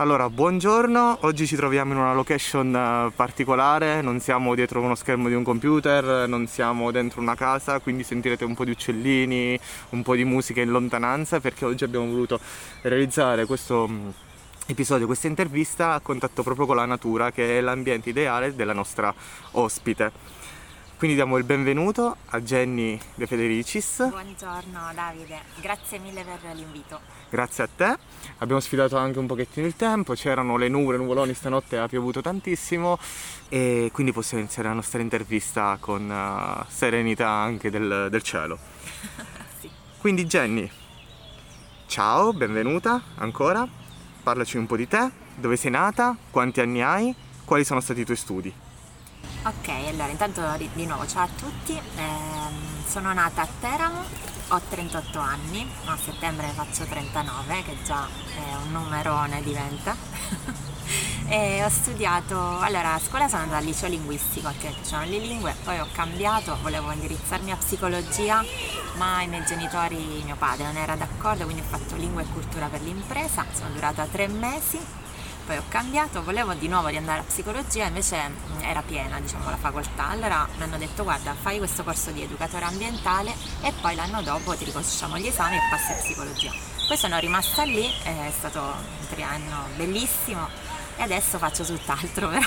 Allora, buongiorno, oggi ci troviamo in una location eh, particolare, non siamo dietro uno schermo di un computer, non siamo dentro una casa, quindi sentirete un po' di uccellini, un po' di musica in lontananza perché oggi abbiamo voluto realizzare questo mm, episodio, questa intervista a contatto proprio con la natura che è l'ambiente ideale della nostra ospite. Quindi diamo il benvenuto a Jenny De Federicis. Buongiorno Davide, grazie mille per l'invito. Grazie a te. Abbiamo sfidato anche un pochettino il tempo, c'erano le nuvole, nuvoloni, stanotte ha piovuto tantissimo e quindi possiamo iniziare la nostra intervista con uh, serenità anche del, del cielo. sì. Quindi Jenny, ciao, benvenuta ancora. Parlaci un po' di te, dove sei nata, quanti anni hai, quali sono stati i tuoi studi. Ok, allora intanto di, di nuovo ciao a tutti, eh, sono nata a Teramo, ho 38 anni, a settembre faccio 39, che già è un numerone diventa. e ho studiato, allora a scuola sono andata al liceo linguistico perché piacciono le lingue, poi ho cambiato, volevo indirizzarmi a psicologia, ma i miei genitori, mio padre non era d'accordo, quindi ho fatto lingua e cultura per l'impresa, sono durata tre mesi poi ho cambiato, volevo di nuovo riandare a psicologia, invece mm, era piena diciamo, la facoltà, allora mi hanno detto guarda fai questo corso di educatore ambientale e poi l'anno dopo ti riconosciamo gli esami e passi a psicologia. Poi sono rimasta lì, è stato un triennio bellissimo e adesso faccio tutt'altro però.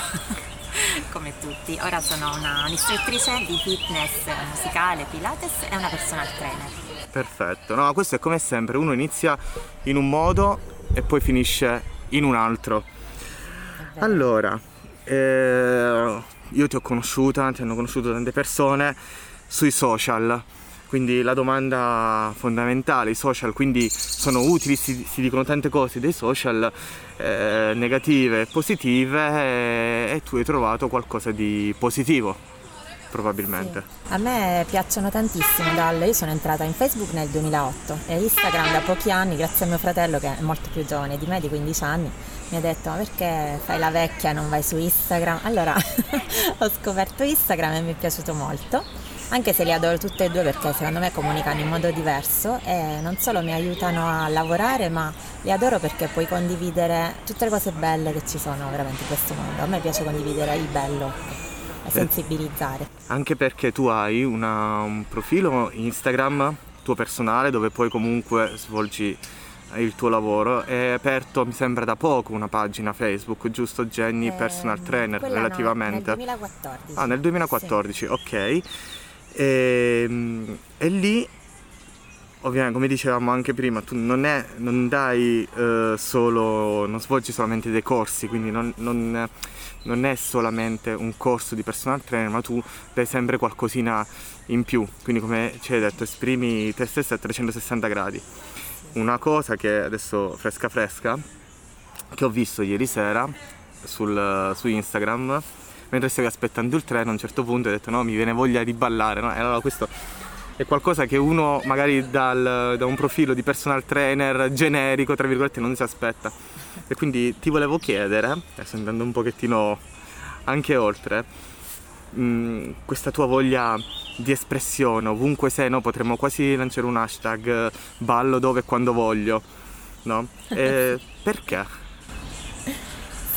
come tutti. Ora sono un'istruttrice di fitness musicale, pilates e una personal trainer. Perfetto, no, questo è come sempre, uno inizia in un modo e poi finisce in un altro. Allora, eh, io ti ho conosciuta, ti hanno conosciuto tante persone sui social. Quindi la domanda fondamentale, i social quindi sono utili, si, si dicono tante cose dei social eh, negative e positive eh, e tu hai trovato qualcosa di positivo probabilmente. Sì. A me piacciono tantissimo dal... Io sono entrata in Facebook nel 2008 e Instagram da pochi anni, grazie a mio fratello che è molto più giovane di me, di 15 anni, mi ha detto ma perché fai la vecchia e non vai su Instagram? Allora ho scoperto Instagram e mi è piaciuto molto, anche se li adoro tutte e due perché secondo me comunicano in modo diverso e non solo mi aiutano a lavorare ma li adoro perché puoi condividere tutte le cose belle che ci sono veramente in questo mondo. A me piace condividere il bello e sensibilizzare. Anche perché tu hai una, un profilo Instagram tuo personale dove poi comunque svolgi il tuo lavoro. È aperto, mi sembra, da poco una pagina Facebook, giusto Jenny eh, Personal Trainer relativamente? No, nel 2014. Ah, nel 2014, sì. ok. E, ehm, e, lì, ovviamente, come dicevamo anche prima, tu non, è, non dai eh, solo, non svolgi solamente dei corsi, quindi non, non, non è solamente un corso di personal trainer, ma tu dai sempre qualcosina in più. Quindi, come ci hai detto, esprimi te stesso a 360 gradi una cosa che adesso fresca fresca che ho visto ieri sera sul, su Instagram mentre stavi aspettando il treno a un certo punto hai detto no mi viene voglia di ballare no? e allora questo è qualcosa che uno magari dal, da un profilo di personal trainer generico tra virgolette non si aspetta e quindi ti volevo chiedere adesso andando un pochettino anche oltre mh, questa tua voglia di espressione, ovunque sei, no? potremmo quasi lanciare un hashtag eh, ballo dove e quando voglio, no? E perché?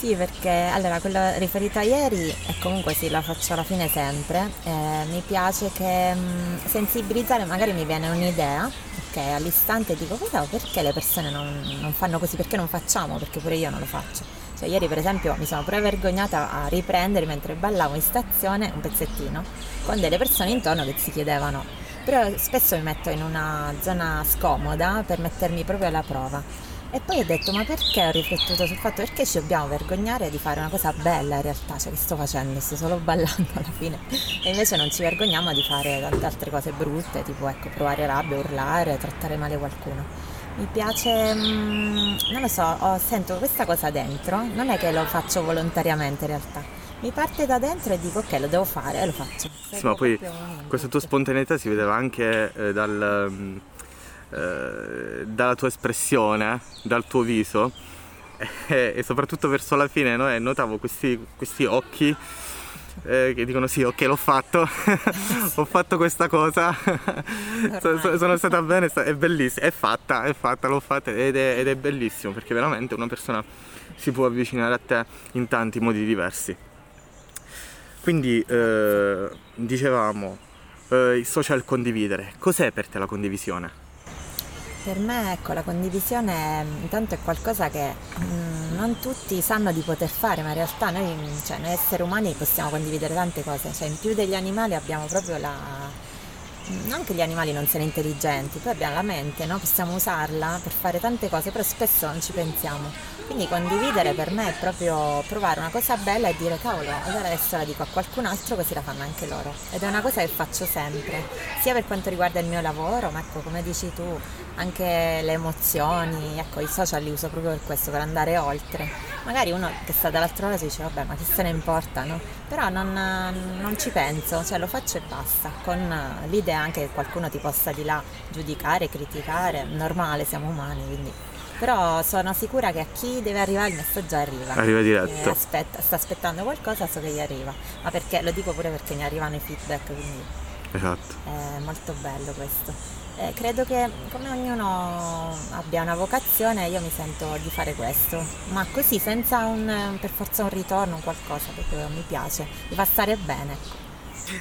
Sì, perché allora quello riferito a ieri e comunque sì, la faccio alla fine sempre. Eh, mi piace che mh, mm, sensibilizzare, magari mi viene un'idea, ok, all'istante dico perché le persone non, non fanno così, perché non facciamo, perché pure io non lo faccio. Cioè, ieri per esempio mi sono pure vergognata a riprendere mentre ballavo in stazione un pezzettino con delle persone intorno che si chiedevano. Però spesso mi metto in una zona scomoda per mettermi proprio alla prova. E poi ho detto, ma perché ho riflettuto sul fatto perché ci dobbiamo vergognare di fare una cosa bella in realtà? Cioè, che sto facendo? Sto solo ballando alla fine. E invece non ci vergogniamo di fare tante altre cose brutte, tipo ecco, provare rabbia, urlare, trattare male qualcuno mi piace, mm, non lo so, ho, sento questa cosa dentro, non è che lo faccio volontariamente in realtà, mi parte da dentro e dico ok lo devo fare e lo faccio. Sì, ma poi questa tua spontaneità si vedeva anche eh, dal, mm, dalla tua espressione, dal tuo viso e, e soprattutto verso la fine no? notavo questi, questi occhi eh, che dicono sì, ok, l'ho fatto, ho fatto questa cosa, so, sono stata bene, è bellissima, è fatta, è fatta, l'ho fatta ed è, ed è bellissimo perché veramente una persona si può avvicinare a te in tanti modi diversi. Quindi eh, dicevamo, eh, social condividere, cos'è per te la condivisione? Per me ecco, la condivisione intanto è qualcosa che mh, mm, non tutti sanno di poter fare, ma in realtà noi, cioè, noi esseri umani possiamo condividere tante cose, cioè in più degli animali abbiamo proprio la, non che gli animali non siano intelligenti, poi abbiamo la mente, no? possiamo usarla per fare tante cose, però spesso non ci pensiamo. Quindi condividere per me è proprio provare una cosa bella e dire cavolo, allora adesso la dico a qualcun altro così la fanno anche loro. Ed è una cosa che faccio sempre, sia per quanto riguarda il mio lavoro, ma ecco come dici tu, anche le emozioni, ecco i social li uso proprio per questo, per andare oltre. Magari uno che sta dall'altro lato dice vabbè ma che se ne importa, no? Però non, non ci penso, cioè lo faccio e basta, con l'idea anche che qualcuno ti possa di là giudicare, criticare, normale, siamo umani, quindi però sono sicura che a chi deve arrivare il messaggio arriva. Arriva diretto. Aspetta, sta aspettando qualcosa, so che gli arriva. Ma perché lo dico pure perché mi arrivano i feedback, quindi esatto. è molto bello questo. Eh, credo che come ognuno abbia una vocazione, io mi sento di fare questo, ma così senza un, per forza un ritorno, un qualcosa, proprio mi piace, mi fa stare bene. Ecco.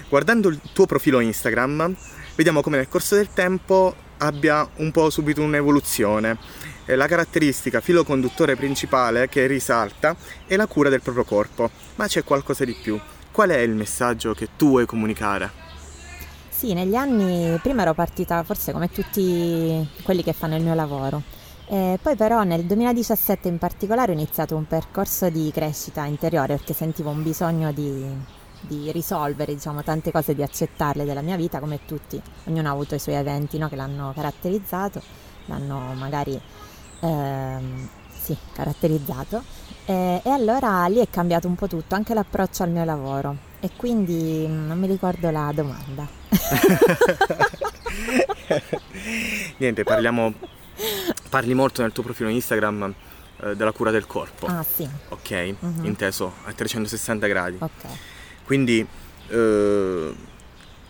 Guardando il tuo profilo Instagram, vediamo come nel corso del tempo abbia un po' subito un'evoluzione la caratteristica filo conduttore principale che risalta è la cura del proprio corpo, ma c'è qualcosa di più. Qual è il messaggio che tu vuoi comunicare? Sì, negli anni prima ero partita forse come tutti quelli che fanno il mio lavoro. E poi però nel 2017 in particolare ho iniziato un percorso di crescita interiore perché sentivo un bisogno di, di risolvere diciamo, tante cose, di accettarle della mia vita come tutti. Ognuno ha avuto i suoi eventi no, che l'hanno caratterizzato, l'hanno magari ehm, sì, caratterizzato e, e allora lì è cambiato un po' tutto, anche l'approccio al mio lavoro e quindi mm, non mi ricordo la domanda. Niente, parliamo, parli molto nel tuo profilo Instagram eh, della cura del corpo. Ah sì. Ok, uh-huh. inteso a 360 gradi. Ok. Quindi eh,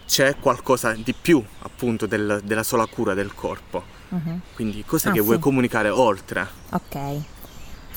c'è qualcosa di più appunto del, della sola cura del corpo. Uh-huh. Quindi cosa ah, che sì. vuoi comunicare oltre? Ok.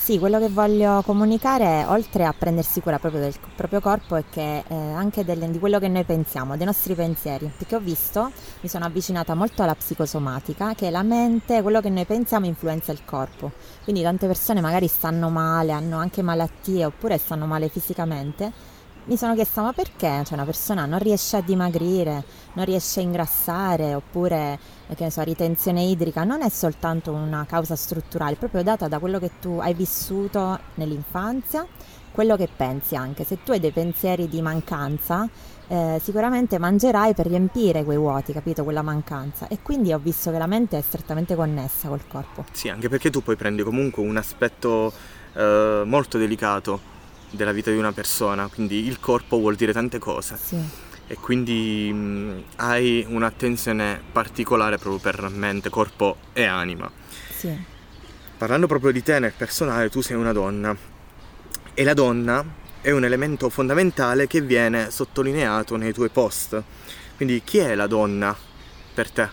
Sì, quello che voglio comunicare, oltre a prendersi cura proprio del proprio corpo, è che eh, anche delle, di quello che noi pensiamo, dei nostri pensieri, perché ho visto, mi sono avvicinata molto alla psicosomatica, che la mente, quello che noi pensiamo influenza il corpo. Quindi tante persone magari stanno male, hanno anche malattie oppure stanno male fisicamente mi sono chiesta ma perché cioè, una persona non riesce a dimagrire, non riesce a ingrassare oppure che ne so, ritenzione idrica, non è soltanto una causa strutturale, è proprio data da quello che tu hai vissuto nell'infanzia, quello che pensi anche. Se tu hai dei pensieri di mancanza, eh, sicuramente mangerai per riempire quei vuoti, capito? Quella mancanza. E quindi ho visto che la mente è strettamente connessa col corpo. Sì, anche perché tu poi prendi comunque un aspetto eh, molto delicato della vita di una persona, quindi il corpo vuol dire tante cose. Sì. E quindi mh, hai un'attenzione particolare proprio per mente, corpo e anima. Sì. Parlando proprio di te nel personale, tu sei una donna e la donna è un elemento fondamentale che viene sottolineato nei tuoi post. Quindi chi è la donna per te?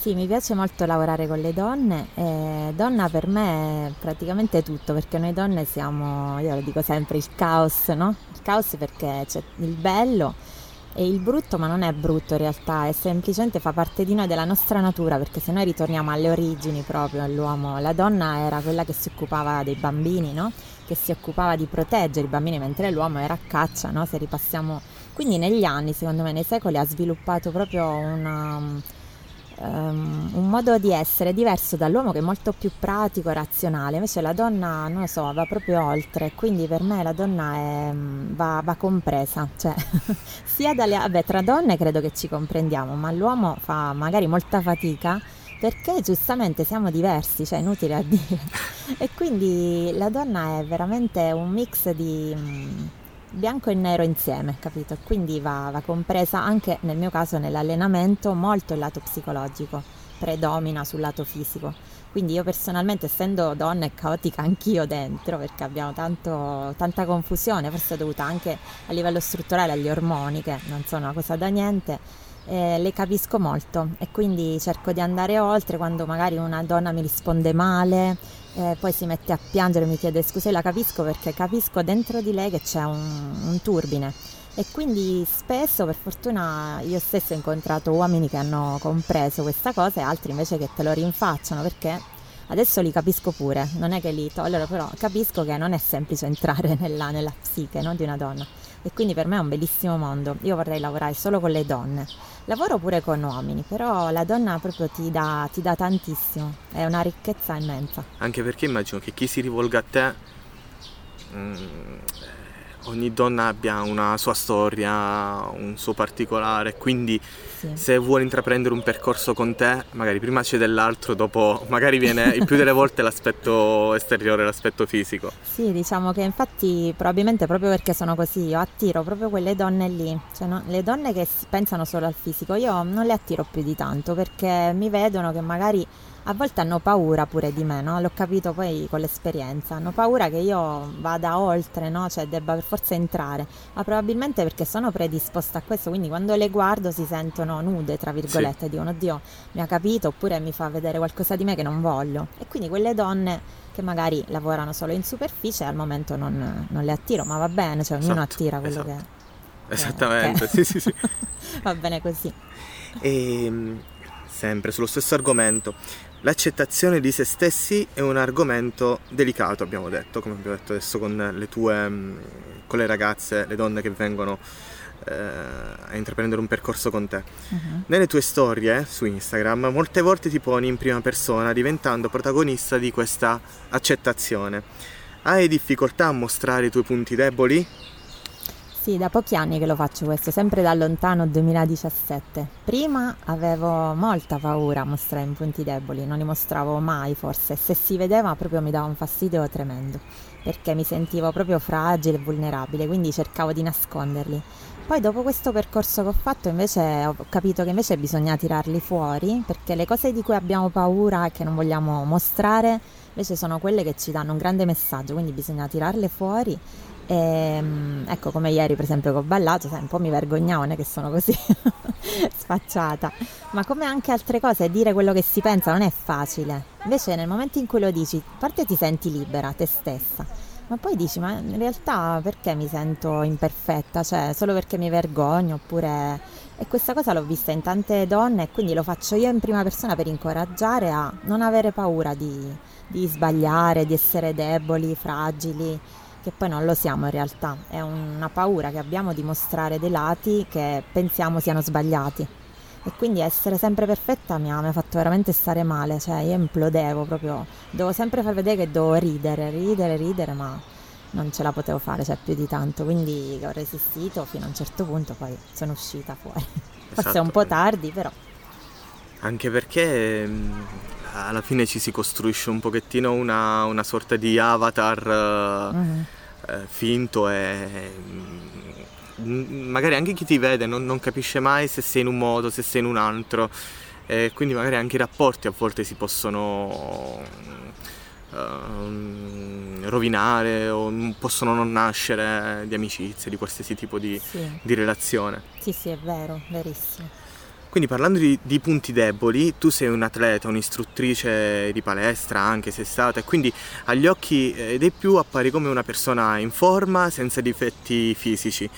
Sì, mi piace molto lavorare con le donne. E donna per me è praticamente tutto, perché noi donne siamo, io lo dico sempre, il caos, no? Il caos perché c'è il bello e il brutto, ma non è brutto in realtà, è semplicemente fa parte di noi, della nostra natura, perché se noi ritorniamo alle origini proprio, all'uomo, la donna era quella che si occupava dei bambini, no? Che si occupava di proteggere i bambini, mentre l'uomo era a caccia, no? Se ripassiamo... Quindi negli anni, secondo me, nei secoli ha sviluppato proprio una um, un modo di essere diverso dall'uomo che è molto più pratico, razionale, invece la donna, non lo so, va proprio oltre, quindi per me la donna è, mm, va, va, compresa, cioè sia dalle... Vabbè, tra donne credo che ci comprendiamo, ma l'uomo fa magari molta fatica perché giustamente siamo diversi, cioè inutile a dire. E quindi la donna è veramente un mix di mm, bianco e nero insieme, capito? Quindi va, va, compresa anche nel mio caso nell'allenamento molto il lato psicologico, predomina sul lato fisico, Quindi io personalmente, essendo donna e caotica anch'io dentro, perché abbiamo tanto, tanta confusione, forse dovuta anche a livello strutturale agli ormoni, che non sono una cosa da niente, eh, le capisco molto e quindi cerco di andare oltre quando magari una donna mi risponde male, eh, poi si mette a piangere e mi chiede scusa, la capisco perché capisco dentro di lei che c'è un, un turbine. E quindi spesso per fortuna io stesso ho incontrato uomini che hanno compreso questa cosa e altri invece che te lo rinfacciano perché adesso li capisco pure, non è che li tollero, però capisco che non è semplice entrare nella, nella psiche no, di una donna e quindi per me è un bellissimo mondo, io vorrei lavorare solo con le donne, lavoro pure con uomini, però la donna proprio ti dà, ti dà tantissimo, è una ricchezza immensa. Anche perché immagino che chi si rivolga a te... Mm, ogni donna abbia una sua storia, un suo particolare, quindi sì. se vuole intraprendere un percorso con te, magari prima c'è dell'altro, dopo magari viene il più delle volte l'aspetto esteriore, l'aspetto fisico. Sì, diciamo che infatti probabilmente proprio perché sono così, io attiro proprio quelle donne lì, cioè no, le donne che pensano solo al fisico, io non le attiro più di tanto perché mi vedono che magari a volte hanno paura pure di me, no? L'ho capito poi con l'esperienza, hanno paura che io vada oltre, no? Cioè debba per forza entrare, ma probabilmente perché sono predisposta a questo, quindi quando le guardo si sentono nude, tra virgolette, sì. dicono oddio mi ha capito oppure mi fa vedere qualcosa di me che non voglio. E quindi quelle donne che magari lavorano solo in superficie al momento non, non le attiro, ma va bene, cioè ognuno esatto, attira quello esatto. che... Esattamente, che... sì sì sì. va bene così. E ehm, sempre sullo stesso argomento, L'accettazione di se stessi è un argomento delicato, abbiamo detto, come abbiamo detto adesso con le tue, mm, con le ragazze, le donne che vengono eh, a intraprendere un percorso con te. Uh-huh. Nelle tue storie su Instagram molte volte ti poni in prima persona diventando protagonista di questa accettazione. Hai difficoltà a mostrare i tuoi punti deboli? Sì, da pochi anni che lo faccio questo, sempre da lontano 2017. Prima avevo molta paura a mostrare i punti deboli, non li mostravo mai forse, se si vedeva proprio mi dava un fastidio tremendo, perché mi sentivo proprio fragile e vulnerabile, quindi cercavo di nasconderli. Poi dopo questo percorso che ho fatto invece ho capito che invece bisogna tirarli fuori, perché le cose di cui abbiamo paura e che non vogliamo mostrare invece sono quelle che ci danno un grande messaggio, quindi bisogna tirarle fuori e, ehm, ecco come ieri per esempio che ho ballato, sai, un po' mi vergognavo, non è che sono così sfacciata, ma come anche altre cose, dire quello che si pensa non è facile. Invece nel momento in cui lo dici, a parte ti senti libera, te stessa, ma poi dici, ma in realtà perché mi sento imperfetta? Cioè, solo perché mi vergogno oppure... E questa cosa l'ho vista in tante donne e quindi lo faccio io in prima persona per incoraggiare a non avere paura di, di sbagliare, di essere deboli, fragili che poi non lo siamo in realtà, è una paura che abbiamo di mostrare dei lati che pensiamo siano sbagliati. E quindi essere sempre perfetta mi ha, mi ha fatto veramente stare male, cioè io implodevo proprio, devo sempre far vedere che devo ridere, ridere, ridere, ma non ce la potevo fare, cioè più di tanto, quindi ho resistito fino a un certo punto, poi sono uscita fuori. Esatto. Forse un po' tardi, però. Anche perché mm, alla fine ci si costruisce un pochettino una, una sorta di avatar mm-hmm. eh, finto e mm, magari anche chi ti vede non, non, capisce mai se sei in un modo, se sei in un altro e quindi magari anche i rapporti a volte si possono uh, rovinare o possono non nascere di amicizie, di qualsiasi tipo di, sì. di relazione. Sì, sì, è vero, verissimo. Quindi parlando di, di, punti deboli, tu sei un atleta, un'istruttrice di palestra anche se stata e quindi agli occhi eh, dei più appari come una persona in forma, senza difetti fisici.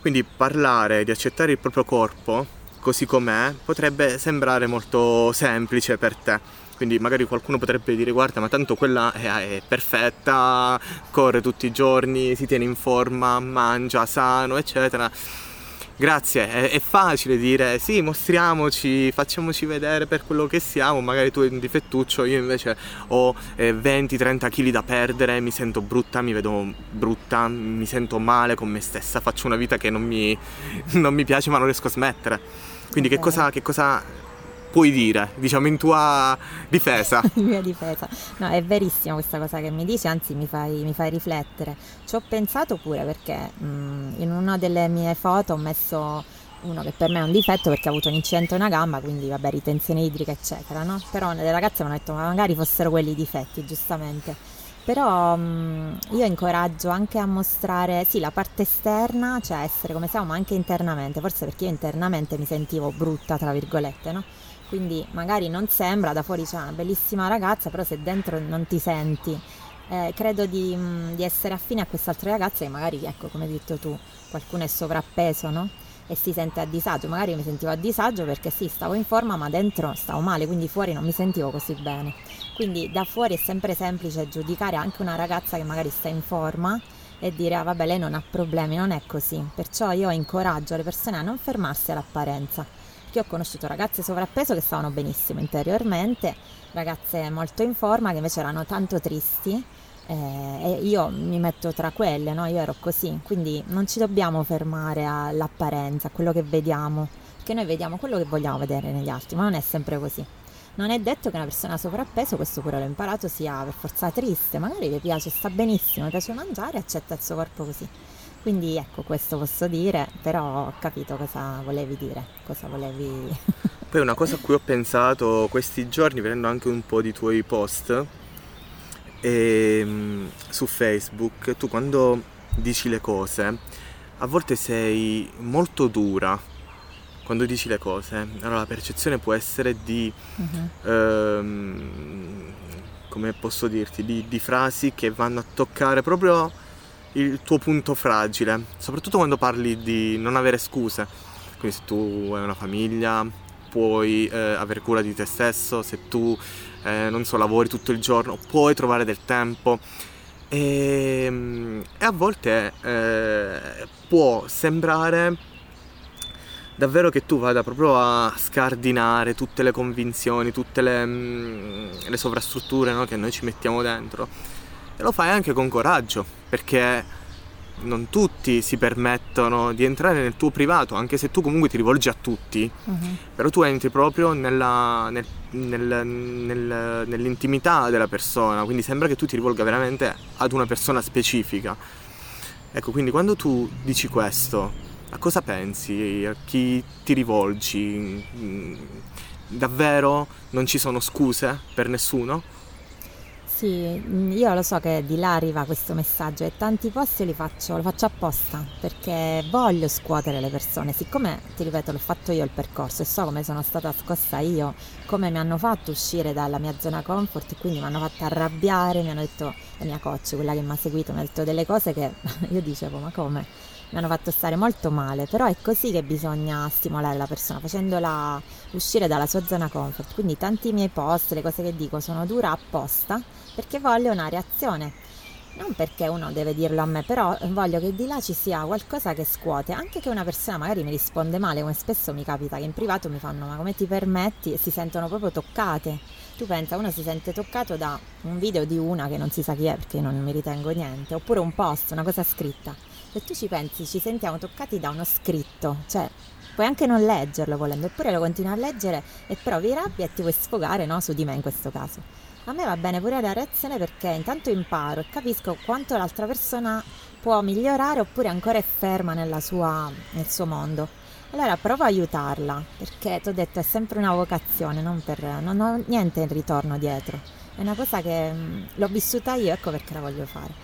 Quindi parlare di accettare il proprio corpo così com'è potrebbe sembrare molto semplice per te. Quindi magari qualcuno potrebbe dire guarda ma tanto quella è, è perfetta, corre tutti i giorni, si tiene in forma, mangia sano, eccetera Grazie, è, è, facile dire sì, mostriamoci, facciamoci vedere per quello che siamo, magari tu hai un difettuccio, io invece ho eh, 20-30 kg da perdere, mi sento brutta, mi vedo brutta, mi sento male con me stessa, faccio una vita che non mi, non mi piace ma non riesco a smettere. Quindi okay. che, cosa, che cosa puoi dire, diciamo in tua difesa? in mia difesa. No, è verissima questa cosa che mi dici, anzi mi fai, mi fai riflettere. Ci ho pensato pure perché mh, mm, in una delle mie foto ho messo uno che per me è un difetto perché ha avuto un incidente a una gamba, quindi vabbè, ritenzione idrica, eccetera, no? Però le ragazze mi hanno detto, ma magari fossero quelli i difetti, giustamente. Però mh, io incoraggio anche a mostrare, sì, la parte esterna, cioè essere come siamo, ma anche internamente, forse perché io internamente mi sentivo brutta, tra virgolette, no? Quindi magari non sembra, da fuori c'è una bellissima ragazza, però se dentro non ti senti eh, credo di, mh, di, essere affine a quest'altra ragazza che magari, ecco, come hai detto tu, qualcuno è sovrappeso, no? E si sente a disagio. Magari mi sentivo a disagio perché sì, stavo in forma, ma dentro stavo male, quindi fuori non mi sentivo così bene. Quindi da fuori è sempre semplice giudicare anche una ragazza che magari sta in forma e dire ah vabbè lei non ha problemi, non è così. Perciò io incoraggio le persone a non fermarsi all'apparenza. Che ho conosciuto ragazze sovrappeso che stavano benissimo interiormente, ragazze molto in forma che invece erano tanto tristi eh, e io mi metto tra quelle, no? io ero così, quindi non ci dobbiamo fermare all'apparenza, a quello che vediamo, perché noi vediamo quello che vogliamo vedere negli altri, ma non è sempre così. Non è detto che una persona sovrappeso, questo pure l'ho imparato, sia per forza triste, magari le piace, sta benissimo, le piace mangiare e accetta il suo corpo così. Quindi ecco, questo posso dire, però ho capito cosa volevi dire, cosa volevi... Poi una cosa a cui ho pensato questi giorni, vedendo anche un po' di tuoi post, e, ehm, su Facebook tu quando dici le cose a volte sei molto dura quando dici le cose allora la percezione può essere di uh-huh. ehm, come posso dirti di, di frasi che vanno a toccare proprio il tuo punto fragile soprattutto quando parli di non avere scuse quindi se tu hai una famiglia puoi eh, avere cura di te stesso se tu eh, non so, lavori tutto il giorno, puoi trovare del tempo. E, ehm, e a volte eh, può sembrare davvero che tu vada proprio a scardinare tutte le convinzioni, tutte le, mm, le sovrastrutture no, che noi ci mettiamo dentro. E lo fai anche con coraggio, perché non tutti si permettono di entrare nel tuo privato, anche se tu comunque ti rivolgi a tutti, uh-huh. però tu entri proprio nella, nel, nel, nel, nell'intimità della persona, quindi sembra che tu ti rivolga veramente ad una persona specifica. Ecco, quindi quando tu dici questo, a cosa pensi? A chi ti rivolgi? Mm, davvero non ci sono scuse per nessuno? Sì, mm, io lo so che di là arriva questo messaggio e tanti posti li faccio, lo faccio apposta perché voglio scuotere le persone. Siccome, ti ripeto, l'ho fatto io il percorso e so come sono stata scossa io, come mi hanno fatto uscire dalla mia zona comfort e quindi mi hanno fatto arrabbiare, mi hanno detto, la mia coach, quella che mi ha seguito, mi ha detto delle cose che io dicevo, ma come? mi hanno fatto stare molto male, però è così che bisogna stimolare la persona, facendola uscire dalla sua zona comfort. Quindi tanti miei post, le cose che dico sono dura apposta perché voglio una reazione. Non perché uno deve dirlo a me, però voglio che di là ci sia qualcosa che scuote, anche che una persona magari mi risponde male, come spesso mi capita che in privato mi fanno ma come ti permetti e si sentono proprio toccate. Tu pensa, uno si sente toccato da un video di una che non si sa chi è perché non mi ritengo niente, oppure un post, una cosa scritta se tu ci pensi, ci sentiamo toccati da uno scritto, cioè puoi anche non leggerlo volendo, eppure lo continui a leggere e provi rabbia e ti vuoi sfogare no, su di me in questo caso. A me va bene pure la reazione perché intanto imparo e capisco quanto l'altra persona può migliorare oppure ancora è ferma sua, nel suo mondo. Allora provo a aiutarla perché ti ho detto è sempre una vocazione, non, per, non ho niente in ritorno dietro. È una cosa che mh, l'ho vissuta io, ecco perché la voglio fare.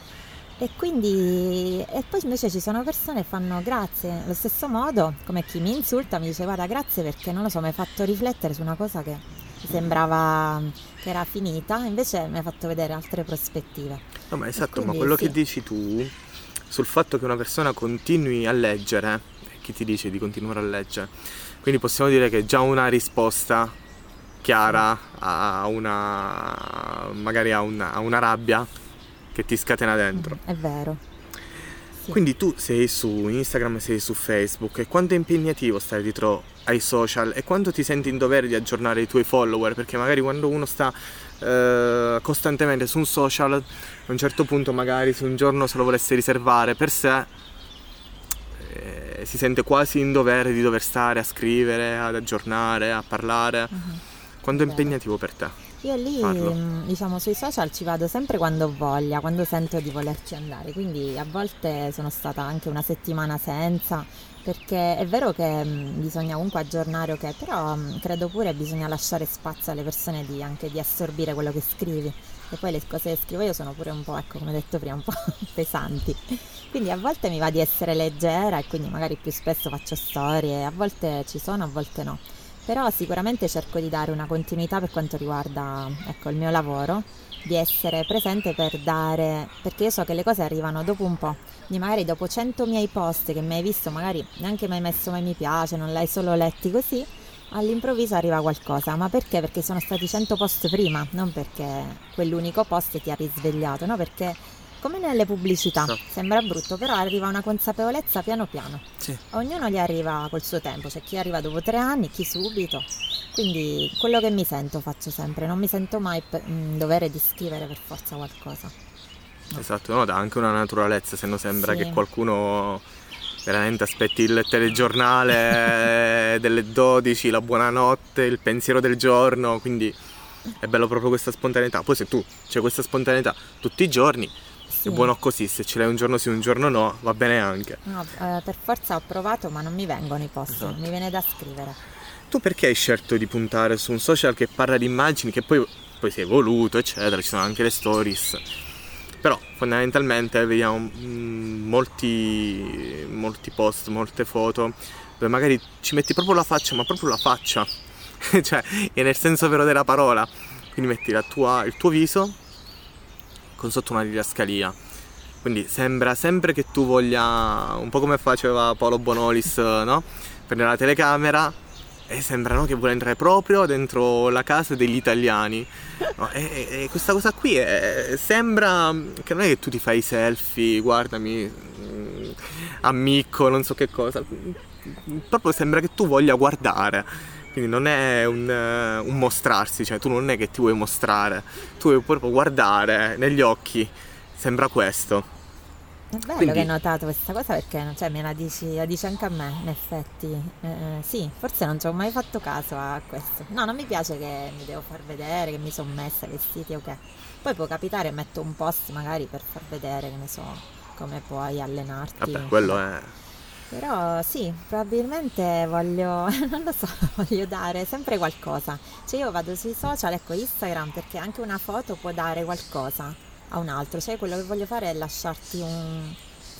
E quindi, e poi invece ci sono persone che fanno grazie, allo stesso modo, come chi mi insulta mi dice guarda grazie perché non lo so, mi hai fatto riflettere su una cosa che sembrava che era finita, invece mi hai fatto vedere altre prospettive. No, ma esatto, quindi, ma quello sì. che dici tu sul fatto che una persona continui a leggere, chi ti dice di continuare a leggere? Quindi possiamo dire che è già una risposta chiara a una magari a una, a una rabbia che ti scatena dentro. È vero. Sì. Quindi tu sei su Instagram, sei su Facebook e quanto è impegnativo stare dietro ai social e quanto ti senti in dovere di aggiornare i tuoi follower? Perché magari quando uno sta eh, costantemente su un social, a un certo punto magari se un giorno se lo volesse riservare per sé, eh, si sente quasi in dovere di dover stare a scrivere, ad aggiornare, a parlare. Uh-huh. Quanto è impegnativo per te? Io lì, farlo. mh, diciamo, sui social ci vado sempre quando ho voglia, quando sento di volerci andare, quindi a volte sono stata anche una settimana senza, perché è vero che mh, bisogna comunque aggiornare, ok, però mh, credo pure bisogna lasciare spazio alle persone di, anche di assorbire quello che scrivi. E poi le cose che scrivo io sono pure un po', ecco, come detto prima, un po' pesanti. Quindi a volte mi va di essere leggera e quindi magari più spesso faccio storie, a volte ci sono, a volte no. Però sicuramente cerco di dare una continuità per quanto riguarda, ecco, il mio lavoro, di essere presente per dare, perché io so che le cose arrivano dopo un po', quindi magari dopo 100 miei post che mi hai visto, magari neanche mi hai messo mai mi piace, non l'hai solo letti così, all'improvviso arriva qualcosa, ma perché? Perché sono stati 100 post prima, non perché quell'unico post ti ha risvegliato, no? Perché come nelle pubblicità, Esatto. sembra brutto, però arriva una consapevolezza piano piano. Sì. Ognuno gli arriva col suo tempo, c'è chi arriva dopo tre anni, chi subito. Quindi quello che mi sento faccio sempre, non mi sento mai in dovere di scrivere per forza qualcosa. No. Esatto, no, dà anche una naturalezza, se no sembra Sì. che qualcuno veramente aspetti il telegiornale delle 12, la buonanotte, il pensiero del giorno, quindi è bello proprio questa spontaneità. Poi se tu c'è questa spontaneità tutti i giorni, Sì. è buono così, se ce l'hai un giorno sì, un giorno no, va bene anche. No, eh, per forza ho provato, ma non mi vengono i post, Esatto. mi viene da scrivere. Tu perché hai scelto di puntare su un social che parla di immagini, che poi, poi si è evoluto, eccetera, ci sono anche le stories. Però fondamentalmente vediamo mm, molti, molti post, molte foto, dove magari ci metti proprio la faccia, ma proprio la faccia, cioè è nel senso vero della parola. Quindi metti la tua- il tuo viso con sotto una didascalia. Quindi sembra sempre che tu voglia, un po' come faceva Paolo Bonolis, no? Prendere la telecamera e sembra no, che vuole entrare proprio dentro la casa degli italiani. No, e, e- questa cosa qui è- sembra che non è che tu ti fai i selfie, guardami, mm, ammicco, non so che cosa. Proprio sembra che tu voglia guardare. Quindi non è un, eh, un mostrarsi, cioè tu non è che ti vuoi mostrare, tu vuoi proprio guardare negli occhi. Sembra questo. È bello Quindi- che hai notato questa cosa perché cioè, me la dici, la dici anche a me, in effetti. Eh, eh, sì, forse non ci ho mai fatto caso a questo. No, non mi piace che mi devo far vedere, che mi sono messa vestiti, ok. Poi può capitare, metto un post magari per far vedere, che ne so, come puoi allenarti. Vabbè, quello è... Però sì, probabilmente voglio, non lo so, voglio dare sempre qualcosa. Cioè io vado sui social, ecco Instagram, perché anche una foto può dare qualcosa a un altro. Cioè quello che voglio fare è lasciarti un,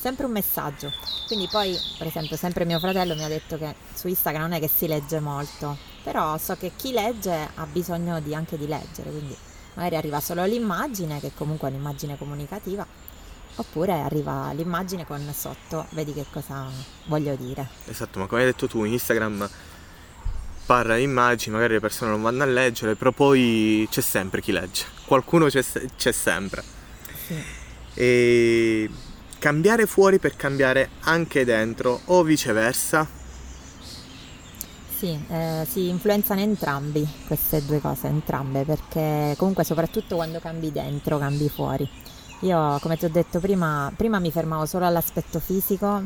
sempre un messaggio. Quindi poi, per esempio, sempre mio fratello mi ha detto che su Instagram non è che si legge molto, però so che chi legge ha bisogno di, anche di leggere, quindi magari arriva solo l'immagine, che comunque è un'immagine comunicativa, oppure arriva l'immagine con sotto, vedi che cosa voglio dire. Esatto, ma come hai detto tu, Instagram parla di immagini, magari le persone non vanno a leggere, però poi c'è sempre chi legge. Qualcuno c'è, c'è sempre. Sì. E cambiare fuori per cambiare anche dentro o viceversa. Sì, eh, si influenzano entrambi queste due cose, entrambe, perché comunque soprattutto quando cambi dentro, cambi fuori. Io, come ti ho detto prima, prima mi fermavo solo all'aspetto fisico,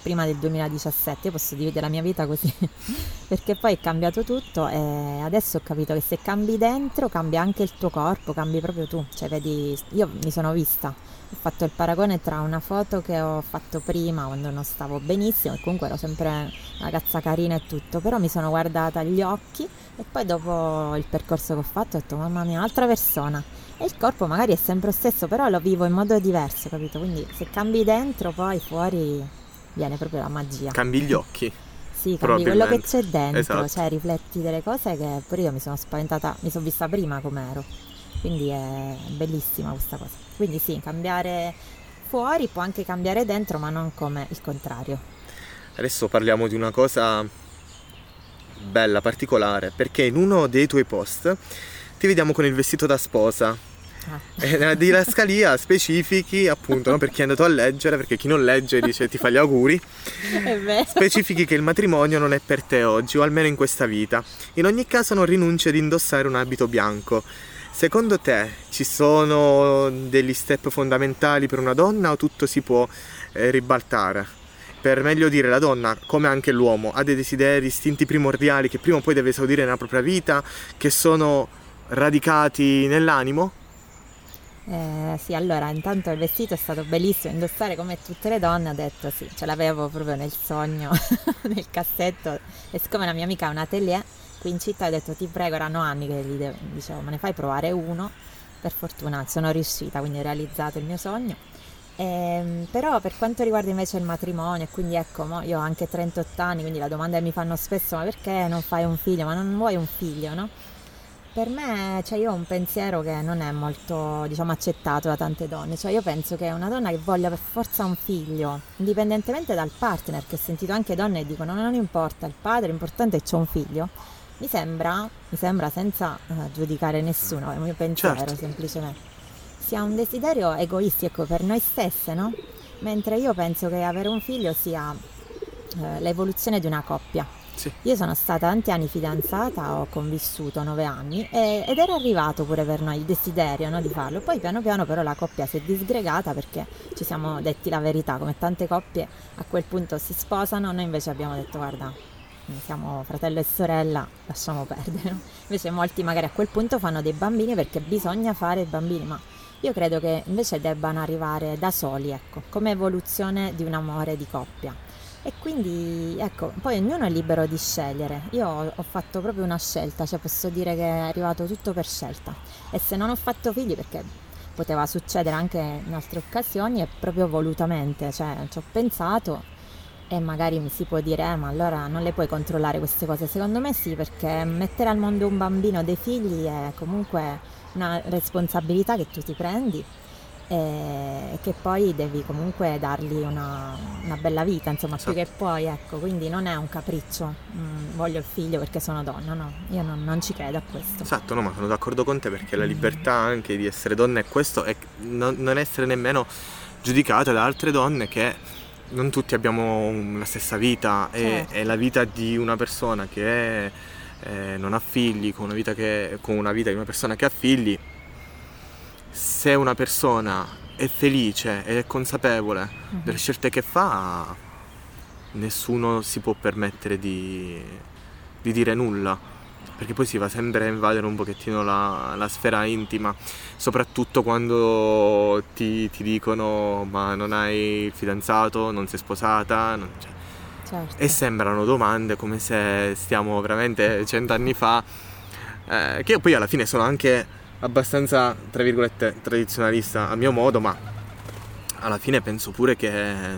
prima del 2017, io posso dividere la mia vita così, perché poi è cambiato tutto e adesso ho capito che se cambi dentro cambia anche il tuo corpo, cambi proprio tu, cioè vedi, io mi sono vista, ho fatto il paragone tra una foto che ho fatto prima quando non stavo benissimo e comunque ero sempre una ragazza carina e tutto, però mi sono guardata agli occhi e poi dopo il percorso che ho fatto ho detto mamma mia, un'altra persona. E il corpo magari è sempre lo stesso, però lo vivo in modo diverso, capito? Quindi se cambi dentro, poi fuori viene proprio la magia. Cambi gli occhi. Sì, cambi quello che c'è dentro, Esatto. cioè rifletti delle cose che pure io mi sono spaventata, mi sono vista prima com'ero. Quindi è bellissima questa cosa. Quindi sì, cambiare fuori può anche cambiare dentro, ma non come il contrario. Adesso parliamo di una cosa bella, particolare, perché in uno dei tuoi post ti vediamo con il vestito da sposa. Ah. E nella didascalia specifichi, appunto, no, per chi è andato a leggere, perché chi non legge dice ti fa gli auguri, specifichi che il matrimonio non è per te oggi, o almeno in questa vita. In ogni caso non rinunci ad indossare un abito bianco. Secondo te ci sono degli step fondamentali per una donna o tutto si può eh, ribaltare? Per meglio dire, la donna, come anche l'uomo, ha dei desideri, istinti primordiali che prima o poi deve esaudire nella propria vita, che sono radicati nell'animo? Eh, sì, allora intanto il vestito è stato bellissimo, indossare come tutte le donne, ho detto sì, ce l'avevo proprio nel sogno, nel cassetto e siccome la mia amica ha un atelier qui in città ho detto ti prego, erano anni che gli de- dicevo me ne fai provare uno, per fortuna sono riuscita, quindi ho realizzato il mio sogno. Eh, però per quanto riguarda invece il matrimonio, quindi ecco, io ho anche 38 anni, quindi la domanda che mi fanno spesso ma perché non fai un figlio? Ma non vuoi un figlio, no? Per me, cioè io ho un pensiero che non è molto, diciamo, accettato da tante donne. Cioè io penso che una donna che voglia per forza un figlio, indipendentemente dal partner, che ho sentito anche donne che dicono non importa il padre, l'importante è che c'è un figlio, mi sembra, mi sembra senza uh, giudicare nessuno, è un mio pensiero certo. semplicemente, sia un desiderio egoistico per noi stesse, no? Mentre io penso che avere un figlio sia uh, l'evoluzione di una coppia sì. Io sono stata tanti anni fidanzata, ho convissuto nove anni e, ed era arrivato pure per noi il desiderio no, di farlo. Poi piano piano però la coppia si è disgregata perché ci siamo detti la verità, come tante coppie a quel punto si sposano, noi invece abbiamo detto guarda siamo fratello e sorella, lasciamo perdere. Invece molti magari a quel punto fanno dei bambini perché bisogna fare i bambini, ma io credo che invece debbano arrivare da soli, ecco, come evoluzione di un amore di coppia. E quindi ecco, poi ognuno è libero di scegliere. Io ho fatto proprio una scelta, cioè posso dire che è arrivato tutto per scelta. E se non ho fatto figli, perché poteva succedere anche in altre occasioni, è proprio volutamente, cioè ci ho pensato e magari mi si può dire, eh, ma allora non le puoi controllare queste cose. Secondo me sì, perché mettere al mondo un bambino, dei figli, è comunque una responsabilità che tu ti prendi e che poi devi comunque dargli una, una bella vita, insomma, esatto. più che puoi, ecco, quindi non è un capriccio, mm, voglio il figlio perché sono donna, no, io non, non, ci credo a questo. Esatto, no, ma sono d'accordo con te perché la libertà anche di essere donna è questo e non, non essere nemmeno giudicata da altre donne che non tutti abbiamo la stessa vita certo. e, e, la vita di una persona che eh, non ha figli con una, vita che, con una vita di una persona che ha figli se una persona è felice ed è consapevole uh-huh. delle scelte che fa, nessuno si può permettere di, di, dire nulla, perché poi si va sempre a invadere un pochettino la, la sfera intima, soprattutto quando ti, ti, dicono ma non hai il fidanzato, non sei sposata, non, cioè, certo. e sembrano domande come se stiamo veramente cent'anni fa, eh, che poi alla fine sono anche abbastanza, tra virgolette, tradizionalista a mio modo, ma alla fine penso pure che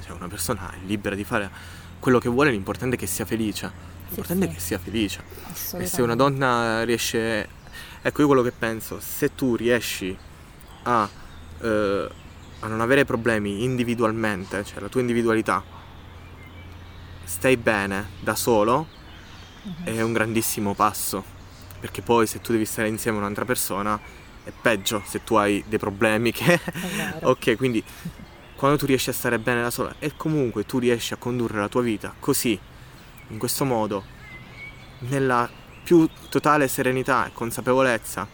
cioè, una persona è libera di fare quello che vuole, l'importante è che sia felice. L'importante sì, è che sia felice. E se una donna riesce... Ecco, io quello che penso, se tu riesci a, eh, a non avere problemi individualmente, cioè la tua individualità, stai bene da solo, uh-huh. è un grandissimo passo perché poi se tu devi stare insieme a un'altra persona è peggio se tu hai dei problemi che... ok, quindi quando tu riesci a stare bene da sola e comunque tu riesci a condurre la tua vita così, in questo modo, nella più totale serenità e consapevolezza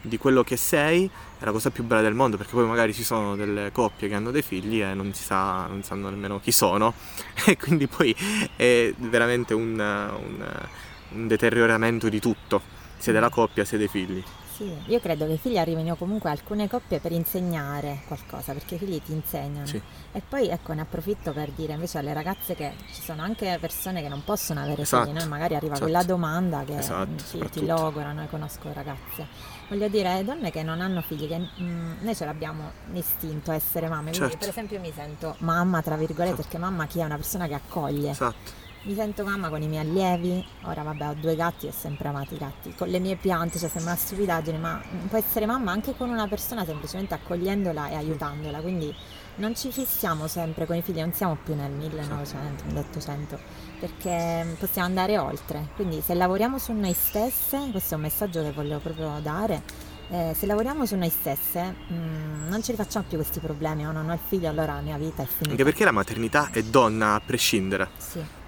di quello che sei, è la cosa più bella del mondo, perché poi magari ci sono delle coppie che hanno dei figli e non sa, non sanno nemmeno chi sono, e quindi poi è veramente un, un, un deterioramento di tutto sia della coppia sia dei figli. Sì, io credo che i figli arrivino comunque a alcune coppie per insegnare qualcosa, perché i figli ti insegnano. Sì. E poi ecco, ne approfitto per dire invece alle ragazze che ci sono anche persone che non possono avere esatto. figli, no? magari arriva esatto. quella domanda che esatto, ti, ti logorano, io conosco ragazze. Voglio dire, donne che non hanno figli, che mh, mm, noi ce l'abbiamo istinto a essere mamme, quindi certo. per esempio mi sento mamma, tra virgolette, perché mamma chi è una persona che accoglie. Esatto mi sento mamma con i miei allievi, ora vabbè ho due gatti e ho sempre amato i gatti, con le mie piante, cioè sembra una stupidaggine, ma può essere mamma anche con una persona semplicemente accogliendola e aiutandola, quindi non ci fissiamo sempre con i figli, non siamo più nel 1900, 1800, perché possiamo andare oltre, quindi se lavoriamo su noi stesse, questo è un messaggio che voglio proprio dare, eh, se lavoriamo su noi stesse mh, mm, non ci rifacciamo più questi problemi, oh, non ho il figlio allora la mia vita è finita. Anche perché la maternità è donna a prescindere. Sì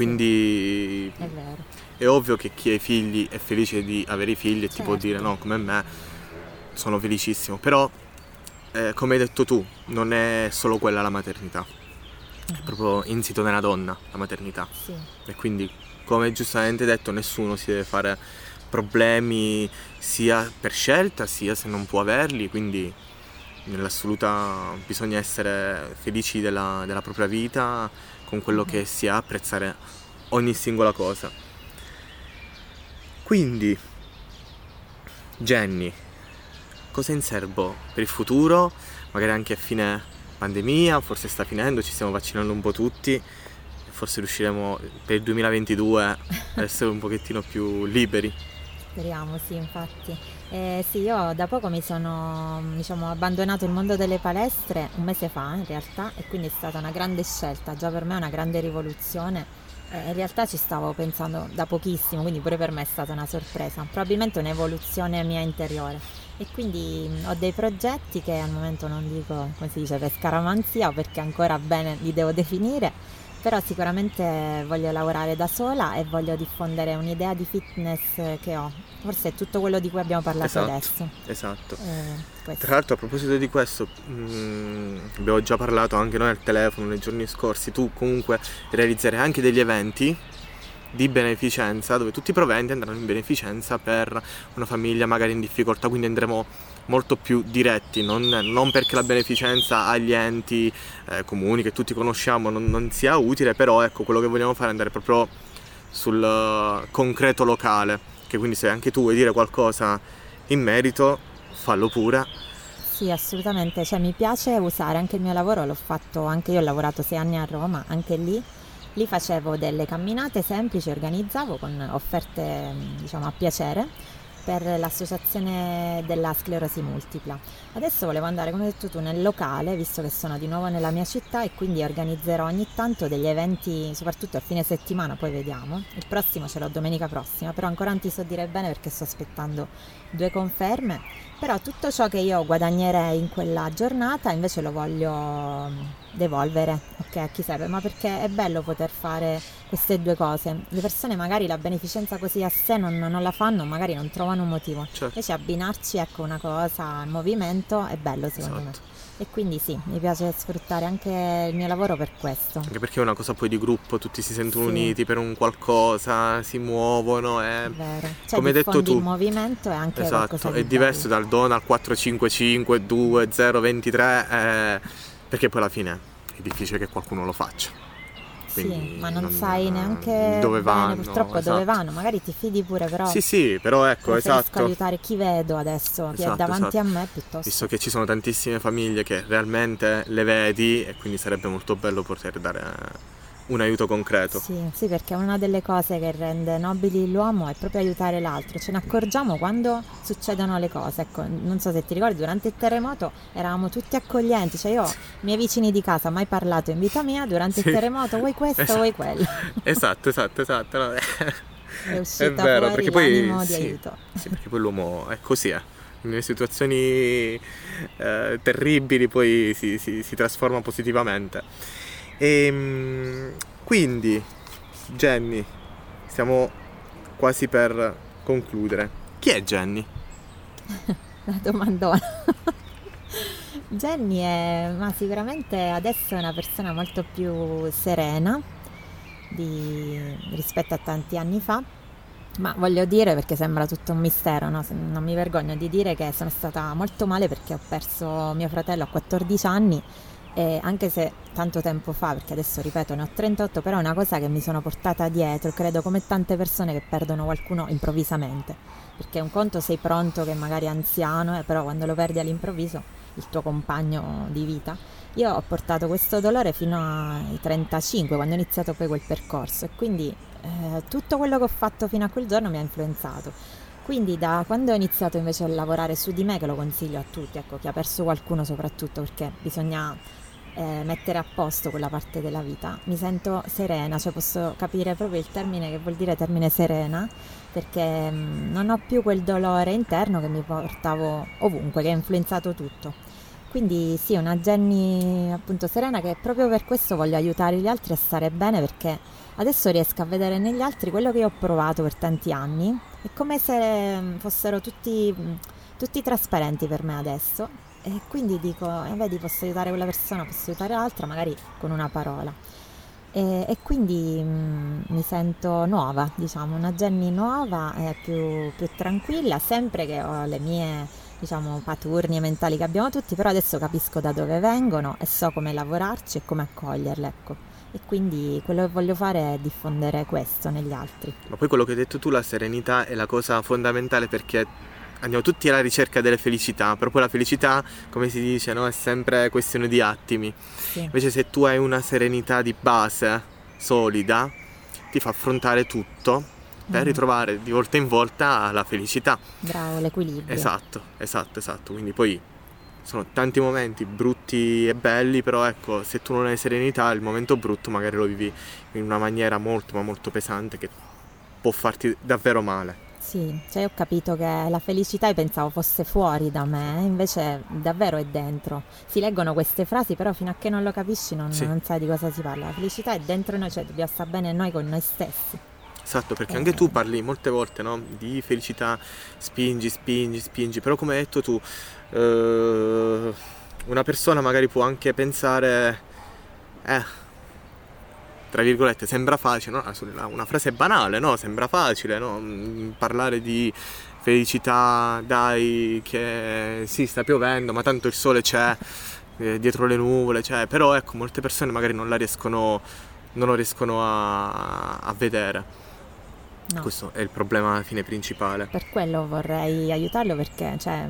quindi è, è ovvio che chi ha i figli è felice di avere i figli e certo. ti può dire no, come me, sono felicissimo. Però, eh, come hai detto tu, non è solo quella la maternità, è mm. proprio insito nella donna la maternità. Sì. E quindi, come giustamente detto, nessuno si deve fare problemi sia per scelta sia se non può averli, quindi nell'assoluta bisogna essere felici della, della propria vita con quello che si ha, apprezzare ogni singola cosa. Quindi, Jenny, cosa in serbo per il futuro? Magari anche a fine pandemia, forse sta finendo, ci stiamo vaccinando un po' tutti, forse riusciremo per il 2022 a essere un pochettino più liberi. Speriamo, sì, infatti. Eh, sì, io da poco mi sono diciamo, abbandonato il mondo delle palestre un mese fa in realtà e quindi è stata una grande scelta, già per me è una grande rivoluzione. Eh, in realtà ci stavo pensando da pochissimo, quindi pure per me è stata una sorpresa, probabilmente un'evoluzione mia interiore. E quindi ho dei progetti che al momento non dico, come si dice, per scaramanzia perché ancora bene li devo definire, però sicuramente voglio lavorare da sola e voglio diffondere un'idea di fitness che ho. Forse è tutto quello di cui abbiamo parlato esatto, adesso. Esatto. Eh, Tra l'altro a proposito di questo, mh, mm, abbiamo già parlato anche noi al telefono nei giorni scorsi, tu comunque realizzerai anche degli eventi di beneficenza dove tutti i proventi andranno in beneficenza per una famiglia magari in difficoltà, quindi andremo molto più diretti, non, non perché la beneficenza agli enti eh, comuni che tutti conosciamo non, non, sia utile, però ecco quello che vogliamo fare è andare proprio sul uh, concreto locale, che quindi se anche tu vuoi dire qualcosa in merito, fallo pure. Sì, assolutamente, cioè, mi piace usare anche il mio lavoro, l'ho fatto anche io, ho lavorato sei anni a Roma, anche lì lì facevo delle camminate semplici, organizzavo con offerte diciamo a piacere per l'associazione della sclerosi multipla. Adesso volevo andare, come hai detto tu, nel locale, visto che sono di nuovo nella mia città e quindi organizzerò ogni tanto degli eventi, soprattutto a fine settimana, poi vediamo. Il prossimo ce l'ho domenica prossima, però ancora non ti so dire bene perché sto aspettando due conferme. Però tutto ciò che io guadagnerei in quella giornata invece lo voglio devolvere ok, a chi serve, ma perché è bello poter fare queste due cose. Le persone magari la beneficenza così a sé non, non la fanno, magari non trovano un motivo. Certo. Invece abbinarci ecco una cosa, il movimento è bello secondo esatto. me. E quindi sì, mi piace sfruttare anche il mio lavoro per questo. Anche perché è una cosa poi di gruppo, tutti si sentono sì. uniti per un qualcosa, si muovono. È, vero. Cioè, come hai detto tu. Il movimento è anche esatto, è diverso dal Donald 455 2 0 23, eh, perché poi alla fine è difficile che qualcuno lo faccia. Sì, ma non, non sai neanche dove vanno. Purtroppo esatto. dove vanno, magari ti fidi pure, però. Sì, sì, però ecco, esatto. aiutare chi vedo adesso, chi esatto, è davanti esatto. a me piuttosto. Visto che ci sono tantissime famiglie che realmente le vedi e quindi sarebbe molto bello poter dare un aiuto concreto. Sì, sì, perché una delle cose che rende nobili l'uomo è proprio aiutare l'altro. Ce ne accorgiamo quando succedono le cose. Ecco, non so se ti ricordi, durante il terremoto eravamo tutti accoglienti. Cioè io, i miei vicini di casa, mai parlato in vita mia, durante sì. il terremoto vuoi questo, esatto. vuoi quello. Esatto, esatto, esatto. No. È uscita è vero, perché poi, di sì, aiuto. Sì, perché poi l'uomo è così, eh. nelle situazioni eh, terribili poi si, si, si trasforma positivamente. E, ehm, quindi, Jenny, stiamo quasi per concludere. Chi è Jenny? La domandona. Jenny è, ma sicuramente adesso è una persona molto più serena di, rispetto a tanti anni fa, ma voglio dire perché sembra tutto un mistero, no? non mi vergogno di dire che sono stata molto male perché ho perso mio fratello a 14 anni e anche se tanto tempo fa, perché adesso ripeto ne ho 38, però è una cosa che mi sono portata dietro, credo come tante persone che perdono qualcuno improvvisamente, perché un conto sei pronto che magari è anziano, eh, però quando lo perdi all'improvviso il tuo compagno di vita. Io ho portato questo dolore fino ai 35, quando ho iniziato poi quel percorso e quindi eh, tutto quello che ho fatto fino a quel giorno mi ha influenzato. Quindi da quando ho iniziato invece a lavorare su di me, che lo consiglio a tutti, ecco, chi ha perso qualcuno soprattutto, perché bisogna eh, mettere a posto quella parte della vita. Mi sento serena, cioè posso capire proprio il termine che vuol dire termine serena, perché mh, mm, non ho più quel dolore interno che mi portavo ovunque, che ha influenzato tutto. Quindi sì, una Jenny appunto serena che proprio per questo voglio aiutare gli altri a stare bene perché adesso riesco a vedere negli altri quello che io ho provato per tanti anni. È come se mm, fossero tutti, mm, tutti trasparenti per me adesso e quindi dico, eh, vedi, posso aiutare quella persona, posso aiutare l'altra, magari con una parola. E, e quindi mh, mm, mi sento nuova, diciamo, una Jenny nuova, eh, più, più tranquilla, sempre che ho le mie diciamo, paturnie mentali che abbiamo tutti, però adesso capisco da dove vengono e so come lavorarci e come accoglierle, ecco. E quindi quello che voglio fare è diffondere questo negli altri. Ma poi quello che hai detto tu, la serenità è la cosa fondamentale perché andiamo tutti alla ricerca della felicità, però poi la felicità, come si dice, no? è sempre questione di attimi. Sì. Invece se tu hai una serenità di base solida, ti fa affrontare tutto per mm. ritrovare di volta in volta la felicità. Bravo, l'equilibrio. Esatto, esatto, esatto. Quindi poi sono tanti momenti brutti e belli, però ecco, se tu non hai serenità, il momento brutto magari lo vivi in una maniera molto, ma molto pesante che può farti davvero male. Sì, cioè ho capito che la felicità io pensavo fosse fuori da me, invece davvero è dentro. Si leggono queste frasi, però fino a che non lo capisci non, sì. non sai di cosa si parla. La felicità è dentro noi, cioè dobbiamo stare bene noi con noi stessi. Esatto, perché eh. anche tu parli molte volte no? di felicità, spingi, spingi, spingi, però come hai detto tu, eh, una persona magari può anche pensare, eh, tra virgolette, sembra facile, no? una frase banale, no? Sembra facile, no? Mm, parlare di felicità, dai, che sì, sta piovendo, ma tanto il sole c'è, eh, dietro le nuvole c'è, però ecco, molte persone magari non la riescono, non lo riescono a, a vedere. No. Questo è il problema alla fine principale. Per quello vorrei aiutarlo perché cioè,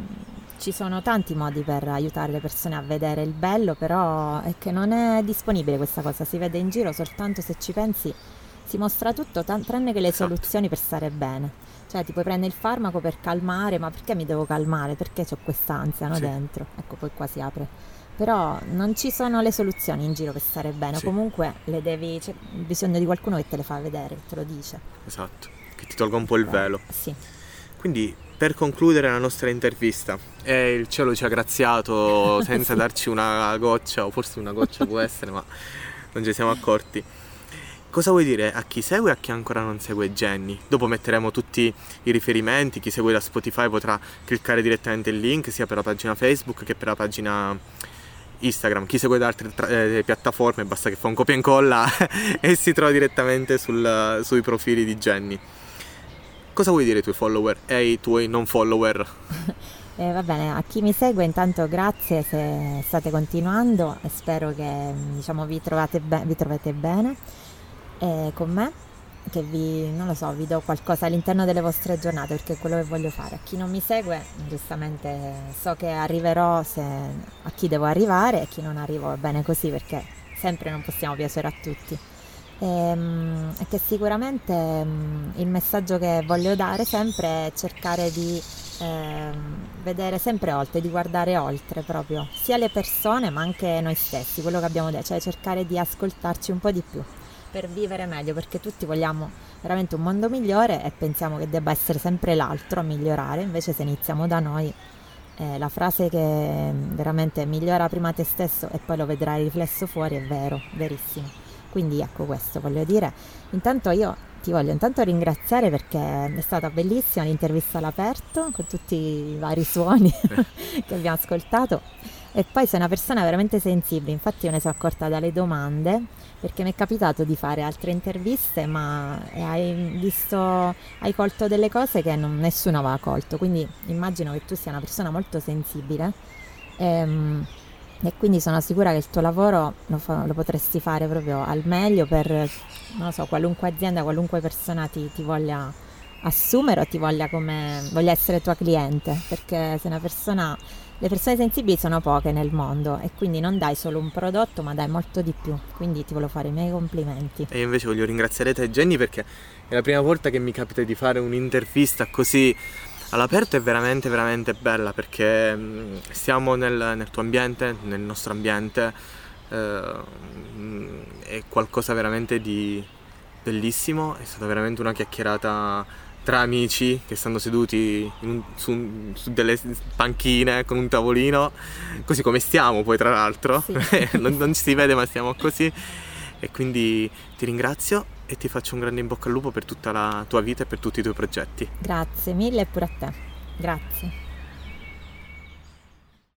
ci sono tanti modi per aiutare le persone a vedere il bello, però è che non è disponibile questa cosa, si vede in giro soltanto se ci pensi, si mostra tutto t- tranne che le esatto. soluzioni per stare bene. Cioè ti puoi prendere il farmaco per calmare, ma perché mi devo calmare? Perché ho quest'ansia no, sì. dentro? Ecco, poi qua si apre. Però non ci sono le soluzioni in giro per stare bene, sì. comunque le devi, c'è bisogno di qualcuno che te le fa vedere, che te lo dice. Esatto, che ti tolga un po' il velo. Sì. Quindi per concludere la nostra intervista, e il cielo ci ha graziato senza darci una goccia, o forse una goccia può essere, ma non ci siamo accorti. Cosa vuoi dire a chi segue e a chi ancora non segue Jenny? Dopo metteremo tutti i riferimenti, chi segue da Spotify potrà cliccare direttamente il link sia per la pagina Facebook che per la pagina Instagram. Chi segue da altre tra- eh, piattaforme basta che fa un copia e incolla e si trova direttamente sul, sui profili di Jenny. Cosa vuoi dire ai tuoi follower e ai tuoi non follower? Eh, va bene, a chi mi segue intanto grazie se state continuando e spero che diciamo, vi, be- vi trovate bene eh, con me, che vi, so, vi do qualcosa all'interno delle vostre giornate perché è quello che voglio fare. A chi non mi segue giustamente so che arriverò se, a chi devo arrivare e chi non arrivo va bene così perché sempre non possiamo piacere a tutti ehm, e che sicuramente mm, il messaggio che voglio dare sempre è cercare di eh, vedere sempre oltre, di guardare oltre proprio, sia le persone ma anche noi stessi, quello che abbiamo detto, cioè cercare di ascoltarci un po' di più per vivere meglio, perché tutti vogliamo veramente un mondo migliore e pensiamo che debba essere sempre l'altro a migliorare, invece se iniziamo da noi eh, la frase che veramente migliora prima te stesso e poi lo vedrai riflesso fuori è vero, verissimo. Quindi ecco questo voglio dire. Intanto io ti voglio intanto ringraziare perché è stata bellissima l'intervista all'aperto con tutti i vari suoni che abbiamo ascoltato e poi sei una persona veramente sensibile, infatti io ne sono accorta dalle domande perché mi è capitato di fare altre interviste ma hai visto, hai colto delle cose che non, nessuno aveva colto, quindi immagino che tu sia una persona molto sensibile. Ehm, e quindi sono sicura che il tuo lavoro lo, fa, lo, potresti fare proprio al meglio per, so, qualunque azienda, qualunque persona ti, ti voglia assumere o ti voglia, come, voglia essere tua cliente, perché se una persona, le persone sensibili sono poche nel mondo e quindi non dai solo un prodotto ma dai molto di più, quindi ti voglio fare i miei complimenti. E invece voglio ringraziare te Jenny perché è la prima volta che mi capita di fare un'intervista così all'aperto è veramente veramente bella perché mm, stiamo nel, nel tuo ambiente, nel nostro ambiente, eh, è qualcosa veramente di bellissimo, è stata veramente una chiacchierata tra amici che stanno seduti un, su, su, delle panchine con un tavolino, così come stiamo poi tra l'altro, sì. non, non si vede ma stiamo così. E quindi ti ringrazio e ti faccio un grande in bocca al lupo per tutta la tua vita e per tutti i tuoi progetti. Grazie mille e pure a te. Grazie.